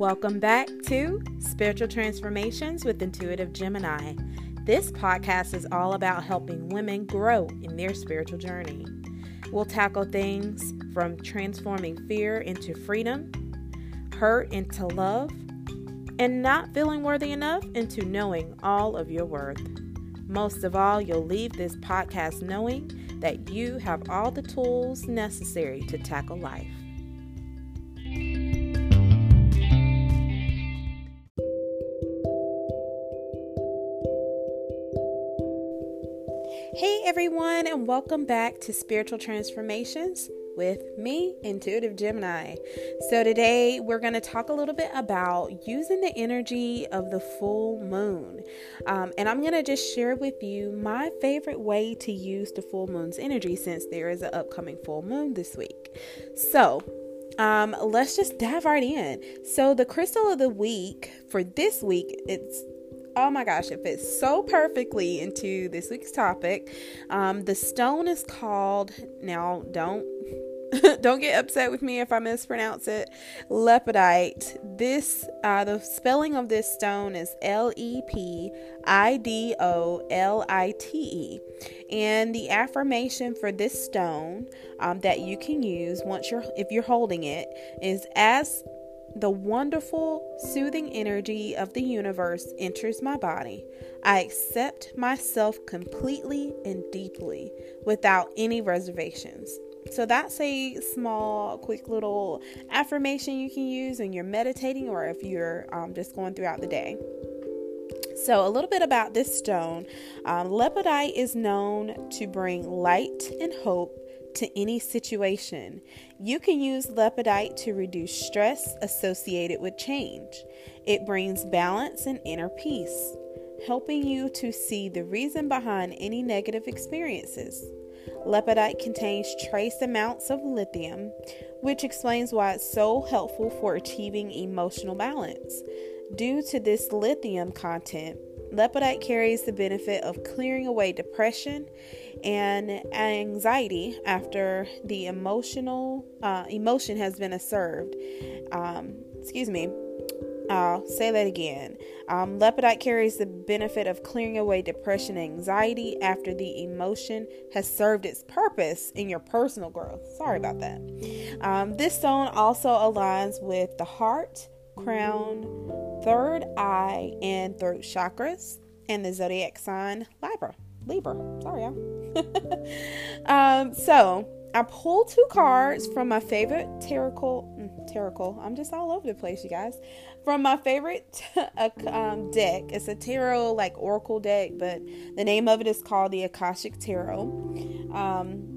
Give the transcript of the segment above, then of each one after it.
Welcome back to Spiritual Transformations with Intuitive Gemini. This podcast is all about helping women grow in their spiritual journey. We'll tackle things from transforming fear into freedom, hurt into love, and not feeling worthy enough into knowing all of your worth. Most of all, you'll leave this podcast knowing that you have all the tools necessary to tackle life. Everyone, and welcome back to Spiritual Transformations with me, Intuitive Gemini. So, today we're going to talk a little bit about using the energy of the full moon. Um, and I'm going to just share with you my favorite way to use the full moon's energy since there is an upcoming full moon this week. So, um, let's just dive right in. So, the crystal of the week for this week, it's oh my gosh, it fits so perfectly into this week's topic. Um, the stone is called, now don't don't get upset with me if I mispronounce it. Lepidite. This, uh, the spelling of this stone is L E P I D O L I T E. And the affirmation for this stone um, that you can use once you're, if you're holding it, is as the wonderful, soothing energy of the universe enters my body, I accept myself completely and deeply without any reservations. So, that's a small, quick little affirmation you can use when you're meditating or if you're um, just going throughout the day. So, a little bit about this stone. Um, lepidite is known to bring light and hope to any situation. You can use lepidite to reduce stress associated with change. It brings balance and inner peace, helping you to see the reason behind any negative experiences. Lepidite contains trace amounts of lithium, which explains why it's so helpful for achieving emotional balance. Due to this lithium content, lepidite carries the benefit of clearing away depression and anxiety after the emotional uh, emotion has been observed. Um, excuse me. I'll say that again. Um, lepidite carries the benefit of clearing away depression and anxiety after the emotion has served its purpose in your personal growth. Sorry about that. Um, this stone also aligns with the heart, crown, third eye, and throat chakras, and the zodiac sign Libra. Libra. Sorry, y'all. um, so I pulled two cards from my favorite tarot. Mm, tarot. I'm just all over the place, you guys. From my favorite um, deck. It's a tarot like oracle deck, but the name of it is called the Akashic Tarot. Um,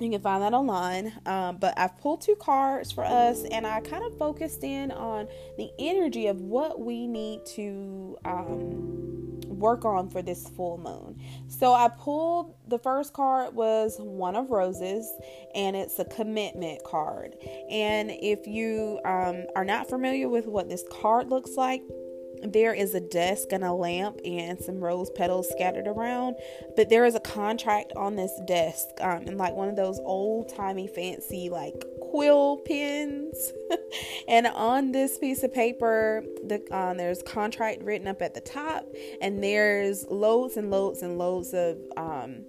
you can find that online. Um, but I've pulled two cards for us, and I kind of focused in on the energy of what we need to um, work on for this full moon. So I pulled the first card was one of roses and it's a commitment card. And if you um, are not familiar with what this card looks like, there is a desk and a lamp and some rose petals scattered around but there is a contract on this desk um, and like one of those old timey fancy like quill pens. and on this piece of paper, the um, there's contract written up at the top, and there's loads and loads and loads of um,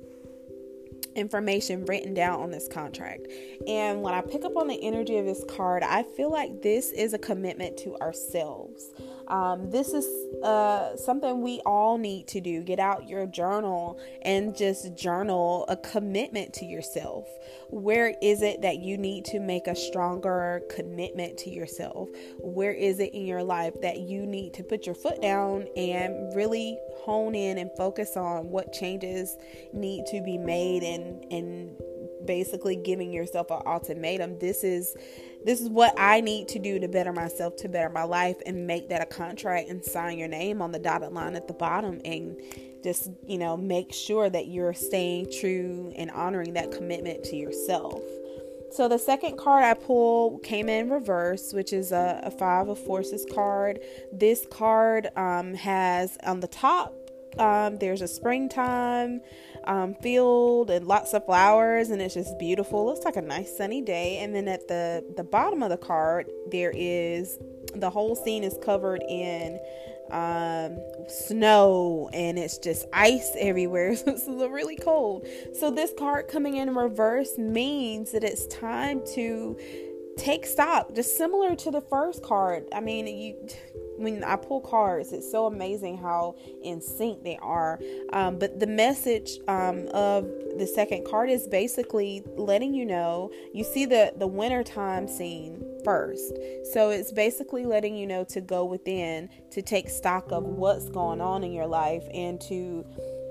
information written down on this contract. And when I pick up on the energy of this card, I feel like this is a commitment to ourselves. Um, this is uh, something we all need to do. Get out your journal and just journal a commitment to yourself. Where is it that you need to make a stronger commitment to yourself? Where is it in your life that you need to put your foot down and really hone in and focus on what changes need to be made and and basically giving yourself an ultimatum this is this is what I need to do to better myself, to better my life, and make that a contract and sign your name on the dotted line at the bottom and just, you know, make sure that you're staying true and honoring that commitment to yourself. So the second card I pulled came in reverse, which is a, a five of forces card. This card um, has on the top um, there's a springtime um, field and lots of flowers, and it's just beautiful. Looks like a nice sunny day. And then at the the bottom of the card, there is the whole scene is covered in um, snow and it's just ice everywhere. So it's really cold. So this card coming in reverse means that it's time to take stock, just similar to the first card. I mean, you when I pull cards, it's so amazing how in sync they are. Um, but the message um, of the second card is basically letting you know. You see the the wintertime scene first, so it's basically letting you know to go within to take stock of what's going on in your life and to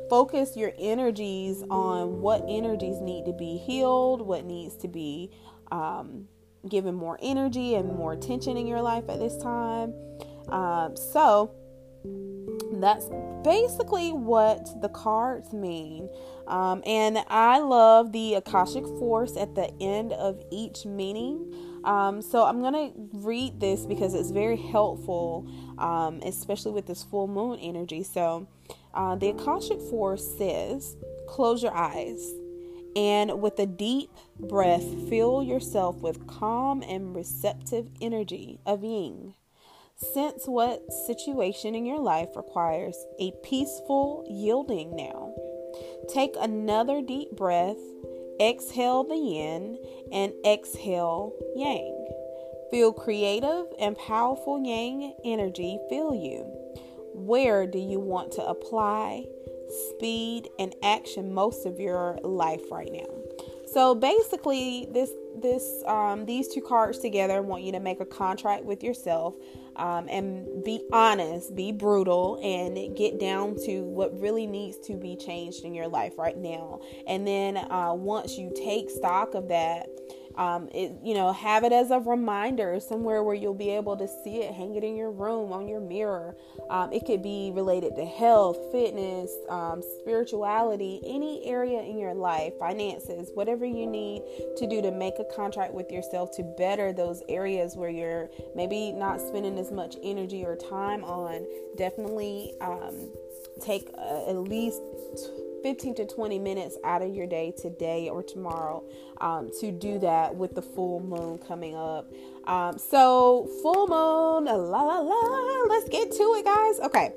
focus your energies on what energies need to be healed, what needs to be um, given more energy and more attention in your life at this time. Um, so that's basically what the cards mean. Um, and I love the Akashic Force at the end of each meaning. Um, so I'm going to read this because it's very helpful, um, especially with this full moon energy. So uh, the Akashic Force says, Close your eyes and with a deep breath, fill yourself with calm and receptive energy of yin. Sense what situation in your life requires a peaceful yielding now. Take another deep breath, exhale the yin, and exhale yang. Feel creative and powerful yang energy fill you. Where do you want to apply speed and action most of your life right now? So basically, this this um, these two cards together want you to make a contract with yourself um, and be honest, be brutal, and get down to what really needs to be changed in your life right now. And then uh, once you take stock of that um, it, you know, have it as a reminder somewhere where you'll be able to see it, hang it in your room, on your mirror. Um, it could be related to health, fitness, um, spirituality, any area in your life, finances, whatever you need to do to make a contract with yourself to better those areas where you're maybe not spending as much energy or time on. Definitely um, take uh, at least 15 to 20 minutes out of your day today or tomorrow um, to do that with the full moon coming up. Um, so, full moon, la la la, let's get to it, guys. Okay,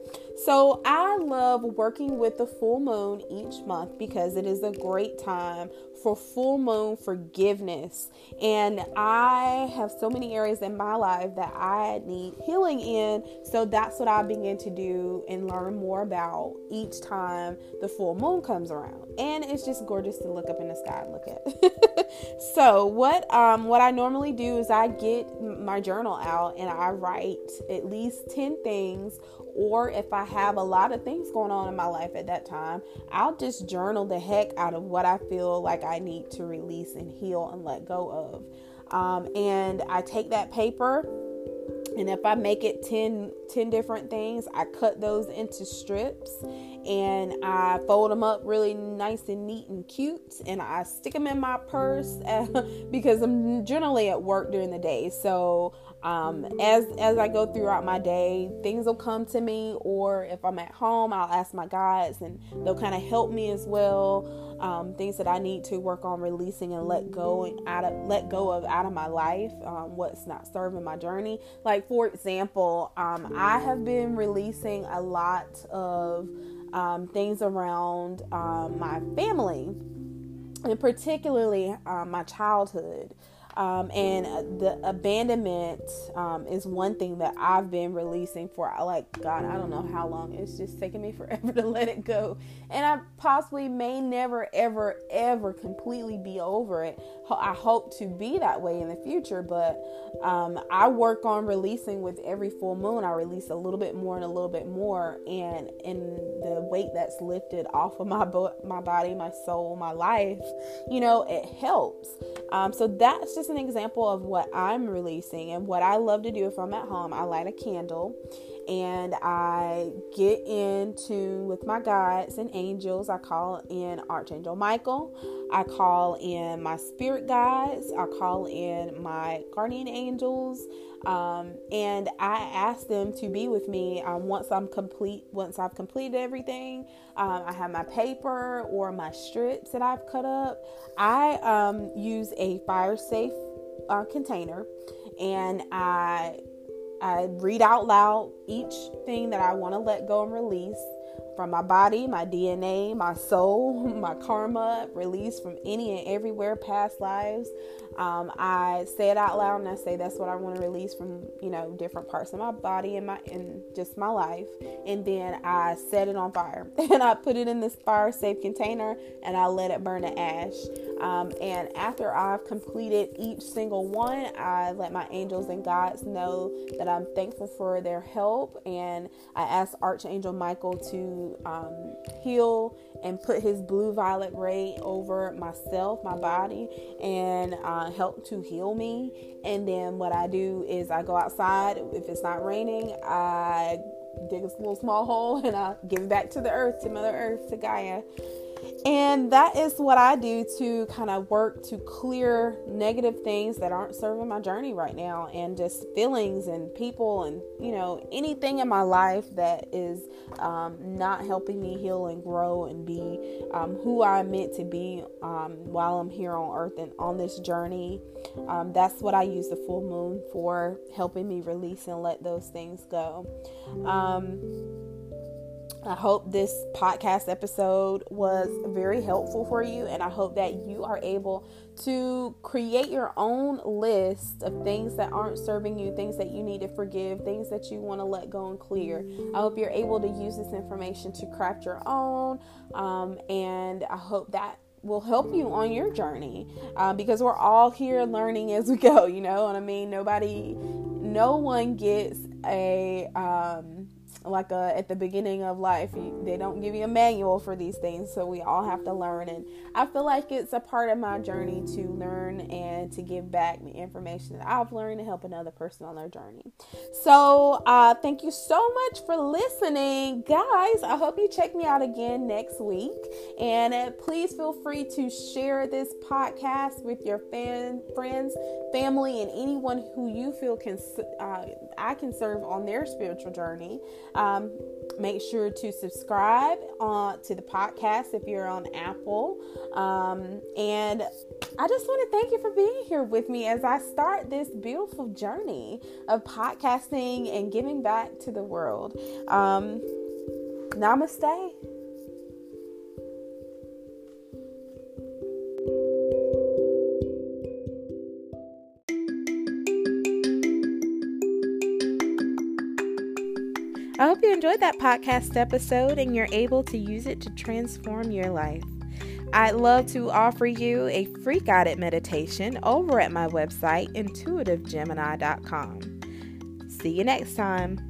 so I love working with the full moon each month because it is a great time for full moon forgiveness. And I have so many areas in my life that I need healing in. So that's what I begin to do and learn more about each time the full moon comes around. And it's just gorgeous to look up in the sky and look at. so what um what I normally do is I get my journal out and I write at least 10 things or if I have a lot of things going on in my life at that time, I'll just journal the heck out of what I feel like I need to release and heal and let go of. Um, and I take that paper and if I make it 10, 10 different things, I cut those into strips and I fold them up really nice and neat and cute. And I stick them in my purse because I'm generally at work during the day. So um, as as I go throughout my day, things will come to me, or if I'm at home, I'll ask my guides, and they'll kind of help me as well. Um, things that I need to work on releasing and let go and out of let go of out of my life, um, what's not serving my journey. Like for example, um, I have been releasing a lot of um, things around um, my family, and particularly my childhood. Um, and the abandonment um, is one thing that I've been releasing for like God, I don't know how long. It's just taking me forever to let it go, and I possibly may never, ever, ever completely be over it. I hope to be that way in the future, but um, I work on releasing with every full moon. I release a little bit more and a little bit more, and and the weight that's lifted off of my bo- my body, my soul, my life, you know, it helps. Um, so that's just an example of what I'm releasing and what I love to do if I'm at home. I light a candle and I get in tune with my guides and angels. I call in Archangel Michael. I call in my spirit guides. I call in my guardian angels. Um, and I ask them to be with me um, once I'm complete. Once I've completed everything, um, I have my paper or my strips that I've cut up. I um, use a fire safe uh, container, and I I read out loud each thing that I want to let go and release from my body, my DNA, my soul, my karma, release from any and everywhere past lives. Um, I say it out loud and I say that's what I want to release from you know different parts of my body and my and just my life. And then I set it on fire and I put it in this fire safe container and I let it burn to ash. Um, and after I've completed each single one, I let my angels and guides know that I'm thankful for their help and I ask Archangel Michael to um, heal and put his blue violet ray over myself, my body, and uh, help to heal me. And then what I do is I go outside. If it's not raining, I dig a little small hole and I give it back to the earth, to Mother Earth, to Gaia. And that is what I do to kind of work to clear negative things that aren't serving my journey right now and just feelings and people and, you know, anything in my life that is um, not helping me heal and grow and be um, who I'm meant to be um, while I'm here on earth and on this journey. Um, that's what I use the full moon for, helping me release and let those things go. I hope this podcast episode was very helpful for you, and I hope that you are able to create your own list of things that aren't serving you, things that you need to forgive, things that you want to let go and clear. I hope you're able to use this information to craft your own, um, and I hope that will help you on your journey uh, because we're all here learning as we go. You know what I mean? Nobody, no one gets a. Um, like a, uh, at the beginning of life they don't give you a manual for these things so we all have to learn. And i feel like it's a part of my journey to learn and to give back the information that i've learned to help another person on their journey. So uh, thank you so much for listening. Guys i hope you check me out again next week. And uh, please feel free to share this podcast with your fan friends family and anyone who you feel can uh, i can serve on their spiritual journey um, make sure to subscribe uh, to the podcast if you're on Apple. Um, and I just want to thank you for being here with me as I start this beautiful journey of podcasting and giving back to the world. Um, namaste. I hope you enjoyed that podcast episode and you're able to use it to transform your life. I'd love to offer you a free guided meditation over at my website, intuitivegemini.com. See you next time.